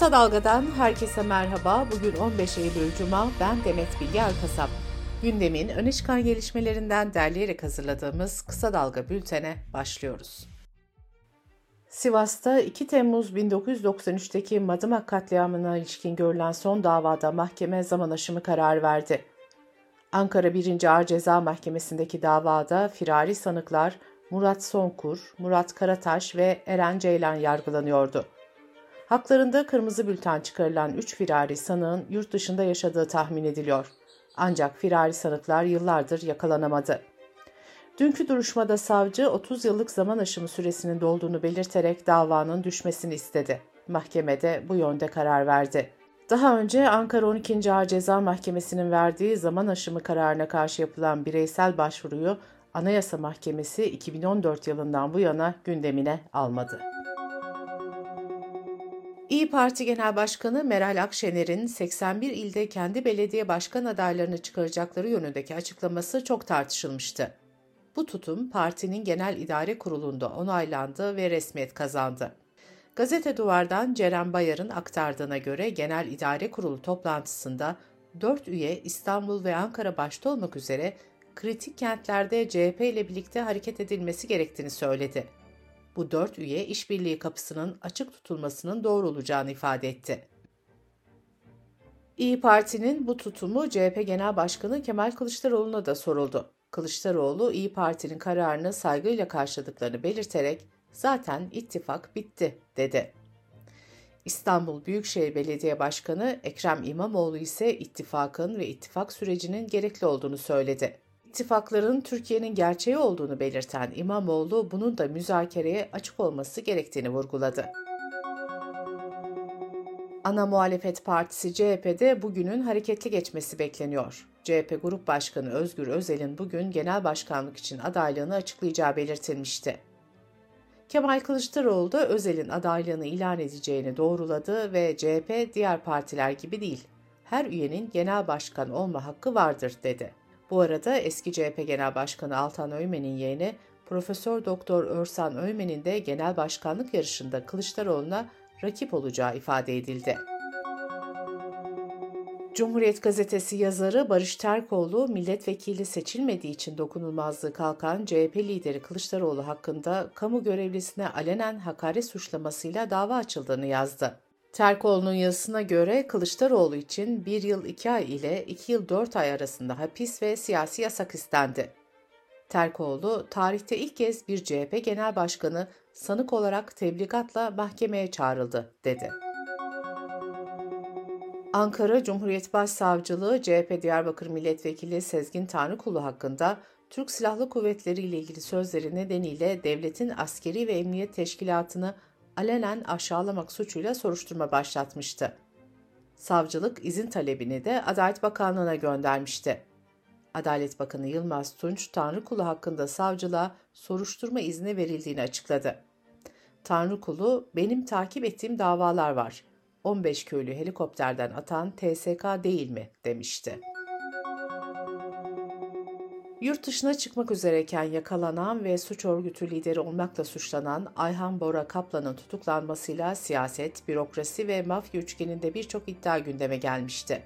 Kısa Dalga'dan herkese merhaba. Bugün 15 Eylül Cuma. Ben Demet Bilge Erkasap. Gündemin öne çıkan gelişmelerinden derleyerek hazırladığımız Kısa Dalga bültene başlıyoruz. Sivas'ta 2 Temmuz 1993'teki Madımak katliamına ilişkin görülen son davada mahkeme zaman aşımı kararı verdi. Ankara 1. Ağır Ceza Mahkemesi'ndeki davada firari sanıklar Murat Sonkur, Murat Karataş ve Eren Ceylan yargılanıyordu. Haklarında kırmızı bülten çıkarılan 3 firari sanığın yurt dışında yaşadığı tahmin ediliyor. Ancak firari sanıklar yıllardır yakalanamadı. Dünkü duruşmada savcı 30 yıllık zaman aşımı süresinin dolduğunu belirterek davanın düşmesini istedi. Mahkemede bu yönde karar verdi. Daha önce Ankara 12. Ağır Ceza Mahkemesi'nin verdiği zaman aşımı kararına karşı yapılan bireysel başvuruyu Anayasa Mahkemesi 2014 yılından bu yana gündemine almadı. İyi Parti Genel Başkanı Meral Akşener'in 81 ilde kendi belediye başkan adaylarını çıkaracakları yönündeki açıklaması çok tartışılmıştı. Bu tutum partinin genel idare kurulunda onaylandı ve resmiyet kazandı. Gazete Duvar'dan Ceren Bayar'ın aktardığına göre Genel İdare Kurulu toplantısında 4 üye İstanbul ve Ankara başta olmak üzere kritik kentlerde CHP ile birlikte hareket edilmesi gerektiğini söyledi. Bu dört üye işbirliği kapısının açık tutulmasının doğru olacağını ifade etti. İyi Parti'nin bu tutumu CHP Genel Başkanı Kemal Kılıçdaroğlu'na da soruldu. Kılıçdaroğlu İyi Parti'nin kararını saygıyla karşıladıklarını belirterek zaten ittifak bitti dedi. İstanbul Büyükşehir Belediye Başkanı Ekrem İmamoğlu ise ittifakın ve ittifak sürecinin gerekli olduğunu söyledi. İttifakların Türkiye'nin gerçeği olduğunu belirten İmamoğlu bunun da müzakereye açık olması gerektiğini vurguladı. Ana Muhalefet Partisi CHP'de bugünün hareketli geçmesi bekleniyor. CHP Grup Başkanı Özgür Özel'in bugün genel başkanlık için adaylığını açıklayacağı belirtilmişti. Kemal Kılıçdaroğlu da Özel'in adaylığını ilan edeceğini doğruladı ve CHP diğer partiler gibi değil, her üyenin genel başkan olma hakkı vardır dedi. Bu arada eski CHP Genel Başkanı Altan Öymen'in yeğeni Profesör Doktor Örsan Öymen'in de genel başkanlık yarışında Kılıçdaroğlu'na rakip olacağı ifade edildi. Cumhuriyet Gazetesi yazarı Barış Terkoğlu, milletvekili seçilmediği için dokunulmazlığı kalkan CHP lideri Kılıçdaroğlu hakkında kamu görevlisine alenen hakaret suçlamasıyla dava açıldığını yazdı. Terkoğlu'nun yazısına göre Kılıçdaroğlu için 1 yıl 2 ay ile 2 yıl 4 ay arasında hapis ve siyasi yasak istendi. Terkoğlu, tarihte ilk kez bir CHP genel başkanı sanık olarak tebligatla mahkemeye çağrıldı, dedi. Ankara Cumhuriyet Başsavcılığı CHP Diyarbakır Milletvekili Sezgin Tanrıkulu hakkında Türk Silahlı Kuvvetleri ile ilgili sözleri nedeniyle devletin askeri ve emniyet teşkilatını alenen aşağılamak suçuyla soruşturma başlatmıştı. Savcılık izin talebini de Adalet Bakanlığı'na göndermişti. Adalet Bakanı Yılmaz Tunç, Tanrıkulu hakkında savcılığa soruşturma izni verildiğini açıkladı. Tanrıkulu, benim takip ettiğim davalar var. 15 köylü helikopterden atan TSK değil mi demişti. Yurt dışına çıkmak üzereyken yakalanan ve suç örgütü lideri olmakla suçlanan Ayhan Bora Kaplan'ın tutuklanmasıyla siyaset, bürokrasi ve mafya üçgeninde birçok iddia gündeme gelmişti.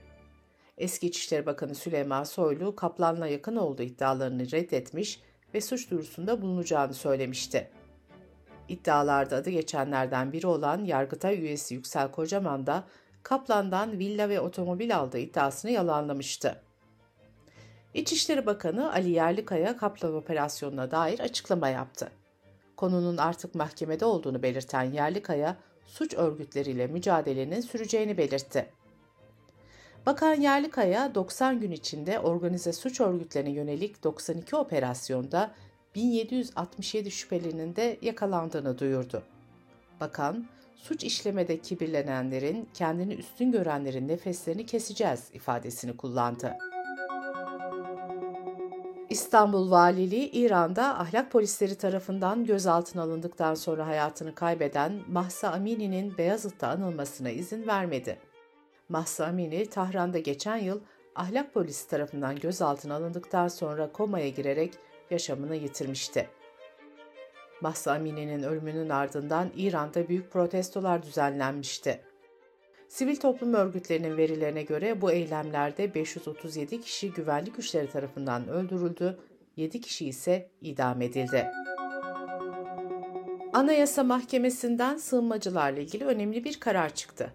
Eski İçişleri Bakanı Süleyman Soylu, Kaplan'la yakın olduğu iddialarını reddetmiş ve suç duyurusunda bulunacağını söylemişti. İddialarda adı geçenlerden biri olan Yargıtay üyesi Yüksel Kocaman da Kaplan'dan villa ve otomobil aldığı iddiasını yalanlamıştı. İçişleri Bakanı Ali Yerlikaya Kaplan operasyonuna dair açıklama yaptı. Konunun artık mahkemede olduğunu belirten Yerlikaya, suç örgütleriyle mücadelenin süreceğini belirtti. Bakan Yerlikaya 90 gün içinde organize suç örgütlerine yönelik 92 operasyonda 1767 şüphelinin de yakalandığını duyurdu. Bakan, suç işlemede kibirlenenlerin, kendini üstün görenlerin nefeslerini keseceğiz ifadesini kullandı. İstanbul Valiliği İran'da ahlak polisleri tarafından gözaltına alındıktan sonra hayatını kaybeden Mahsa Amini'nin Beyazıt'ta anılmasına izin vermedi. Mahsa Amini, Tahran'da geçen yıl ahlak polisi tarafından gözaltına alındıktan sonra komaya girerek yaşamını yitirmişti. Mahsa Amini'nin ölümünün ardından İran'da büyük protestolar düzenlenmişti. Sivil toplum örgütlerinin verilerine göre bu eylemlerde 537 kişi güvenlik güçleri tarafından öldürüldü, 7 kişi ise idam edildi. Anayasa Mahkemesi'nden sığınmacılarla ilgili önemli bir karar çıktı.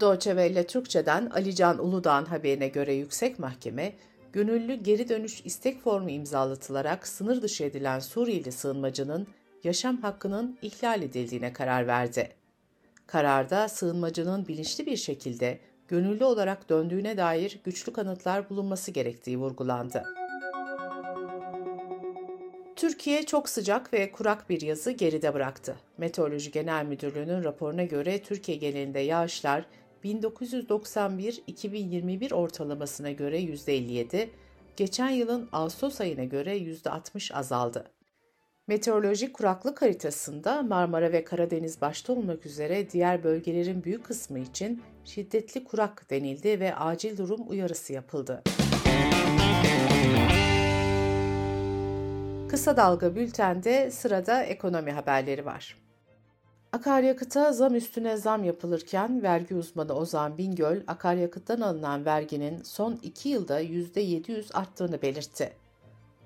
Deutsche Türkçe'den Alican Uludağ'ın haberine göre Yüksek Mahkeme, gönüllü geri dönüş istek formu imzalatılarak sınır dışı edilen Suriyeli sığınmacının yaşam hakkının ihlal edildiğine karar verdi. Kararda sığınmacının bilinçli bir şekilde gönüllü olarak döndüğüne dair güçlü kanıtlar bulunması gerektiği vurgulandı. Türkiye çok sıcak ve kurak bir yazı geride bıraktı. Meteoroloji Genel Müdürlüğü'nün raporuna göre Türkiye genelinde yağışlar 1991-2021 ortalamasına göre %57, geçen yılın Ağustos ayına göre %60 azaldı. Meteorolojik kuraklık haritasında Marmara ve Karadeniz başta olmak üzere diğer bölgelerin büyük kısmı için şiddetli kurak denildi ve acil durum uyarısı yapıldı. Kısa Dalga Bülten'de sırada ekonomi haberleri var. Akaryakıta zam üstüne zam yapılırken vergi uzmanı Ozan Bingöl, akaryakıttan alınan verginin son 2 yılda %700 arttığını belirtti.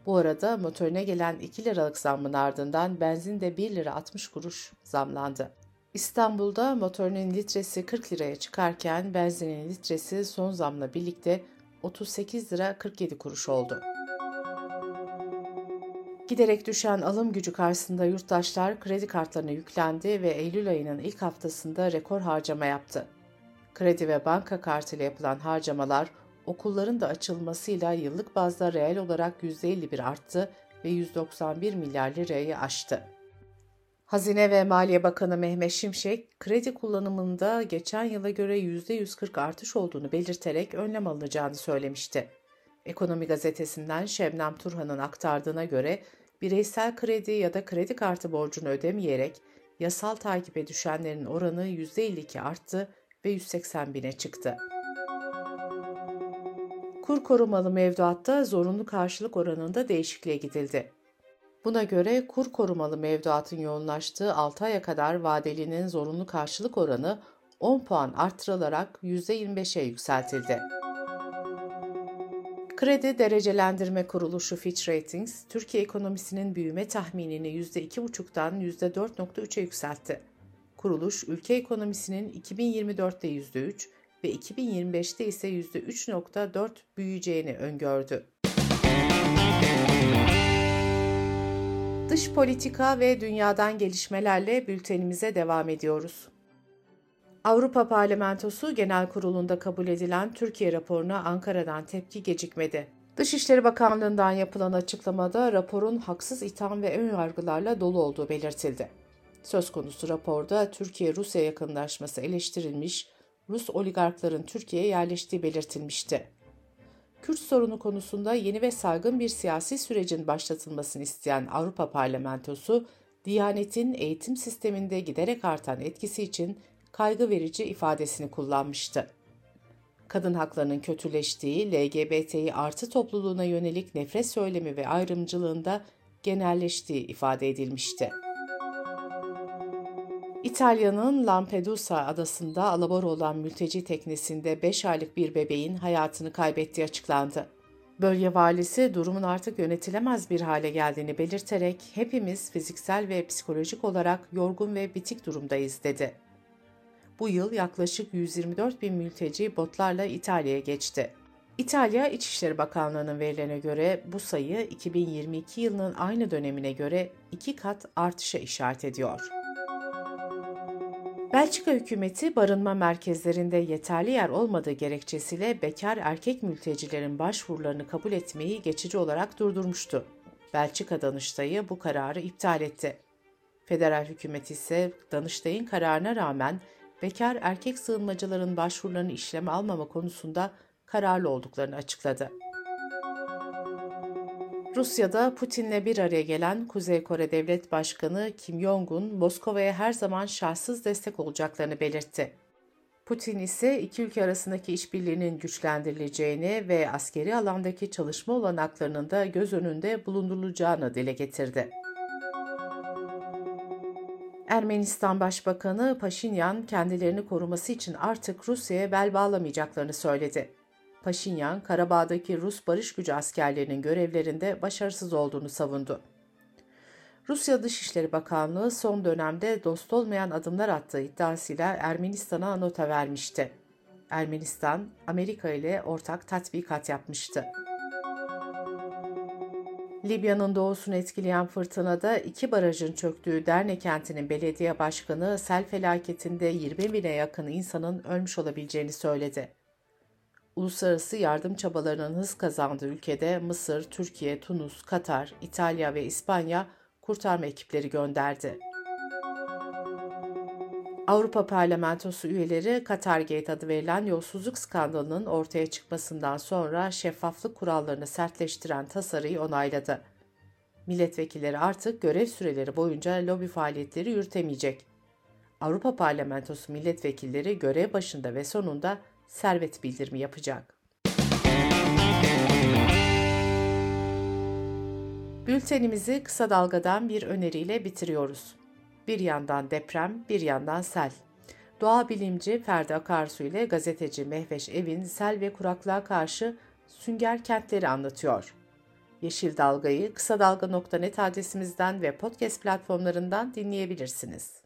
Bu arada motorine gelen 2 liralık zammın ardından benzin de 1 lira 60 kuruş zamlandı. İstanbul'da motorinin litresi 40 liraya çıkarken benzinin litresi son zamla birlikte 38 lira 47 kuruş oldu. Giderek düşen alım gücü karşısında yurttaşlar kredi kartlarına yüklendi ve Eylül ayının ilk haftasında rekor harcama yaptı. Kredi ve banka kartıyla yapılan harcamalar okulların da açılmasıyla yıllık bazda reel olarak %51 arttı ve 191 milyar lirayı aştı. Hazine ve Maliye Bakanı Mehmet Şimşek, kredi kullanımında geçen yıla göre %140 artış olduğunu belirterek önlem alınacağını söylemişti. Ekonomi gazetesinden Şebnem Turhan'ın aktardığına göre bireysel kredi ya da kredi kartı borcunu ödemeyerek yasal takibe düşenlerin oranı %52 arttı ve 180 bine çıktı. Kur korumalı mevduatta zorunlu karşılık oranında değişikliğe gidildi. Buna göre kur korumalı mevduatın yoğunlaştığı 6 aya kadar vadelinin zorunlu karşılık oranı 10 puan artırılarak %25'e yükseltildi. Kredi Derecelendirme Kuruluşu Fitch Ratings, Türkiye ekonomisinin büyüme tahminini %2,5'dan %4,3'e yükseltti. Kuruluş, ülke ekonomisinin 2024'te %3 ve 2025'te ise %3,4 büyüyeceğini öngördü. Dış politika ve dünyadan gelişmelerle bültenimize devam ediyoruz. Avrupa Parlamentosu Genel Kurulu'nda kabul edilen Türkiye raporuna Ankara'dan tepki gecikmedi. Dışişleri Bakanlığı'ndan yapılan açıklamada raporun haksız itham ve ön yargılarla dolu olduğu belirtildi. Söz konusu raporda Türkiye-Rusya yakınlaşması eleştirilmiş, Rus oligarkların Türkiye'ye yerleştiği belirtilmişti. Kürt sorunu konusunda yeni ve saygın bir siyasi sürecin başlatılmasını isteyen Avrupa Parlamentosu, Diyanet'in eğitim sisteminde giderek artan etkisi için kaygı verici ifadesini kullanmıştı. Kadın haklarının kötüleştiği, LGBTİ artı topluluğuna yönelik nefret söylemi ve ayrımcılığında genelleştiği ifade edilmişti. İtalya'nın Lampedusa adasında alabora olan mülteci teknesinde 5 aylık bir bebeğin hayatını kaybettiği açıklandı. Bölge valisi durumun artık yönetilemez bir hale geldiğini belirterek hepimiz fiziksel ve psikolojik olarak yorgun ve bitik durumdayız dedi bu yıl yaklaşık 124 bin mülteci botlarla İtalya'ya geçti. İtalya İçişleri Bakanlığı'nın verilerine göre bu sayı 2022 yılının aynı dönemine göre iki kat artışa işaret ediyor. Belçika hükümeti barınma merkezlerinde yeterli yer olmadığı gerekçesiyle bekar erkek mültecilerin başvurularını kabul etmeyi geçici olarak durdurmuştu. Belçika Danıştayı bu kararı iptal etti. Federal hükümet ise Danıştay'ın kararına rağmen bekar erkek sığınmacıların başvurularını işleme almama konusunda kararlı olduklarını açıkladı. Rusya'da Putin'le bir araya gelen Kuzey Kore Devlet Başkanı Kim Jong-un, Moskova'ya her zaman şartsız destek olacaklarını belirtti. Putin ise iki ülke arasındaki işbirliğinin güçlendirileceğini ve askeri alandaki çalışma olanaklarının da göz önünde bulundurulacağını dile getirdi. Ermenistan Başbakanı Paşinyan kendilerini koruması için artık Rusya'ya bel bağlamayacaklarını söyledi. Paşinyan, Karabağ'daki Rus barış gücü askerlerinin görevlerinde başarısız olduğunu savundu. Rusya Dışişleri Bakanlığı son dönemde dost olmayan adımlar attığı iddiasıyla Ermenistan'a nota vermişti. Ermenistan, Amerika ile ortak tatbikat yapmıştı. Libya'nın doğusunu etkileyen fırtınada iki barajın çöktüğü Derne kentinin belediye başkanı sel felaketinde 20 bine yakın insanın ölmüş olabileceğini söyledi. Uluslararası yardım çabalarının hız kazandığı ülkede Mısır, Türkiye, Tunus, Katar, İtalya ve İspanya kurtarma ekipleri gönderdi. Avrupa Parlamentosu üyeleri Katargate adı verilen yolsuzluk skandalının ortaya çıkmasından sonra şeffaflık kurallarını sertleştiren tasarıyı onayladı. Milletvekilleri artık görev süreleri boyunca lobi faaliyetleri yürütemeyecek. Avrupa Parlamentosu milletvekilleri görev başında ve sonunda servet bildirimi yapacak. Bültenimizi kısa dalgadan bir öneriyle bitiriyoruz. Bir yandan deprem, bir yandan sel. Doğa bilimci Ferdi Akarsu ile gazeteci Mehveş Evin sel ve kuraklığa karşı sünger kentleri anlatıyor. Yeşil Dalga'yı kısa dalga.net adresimizden ve podcast platformlarından dinleyebilirsiniz.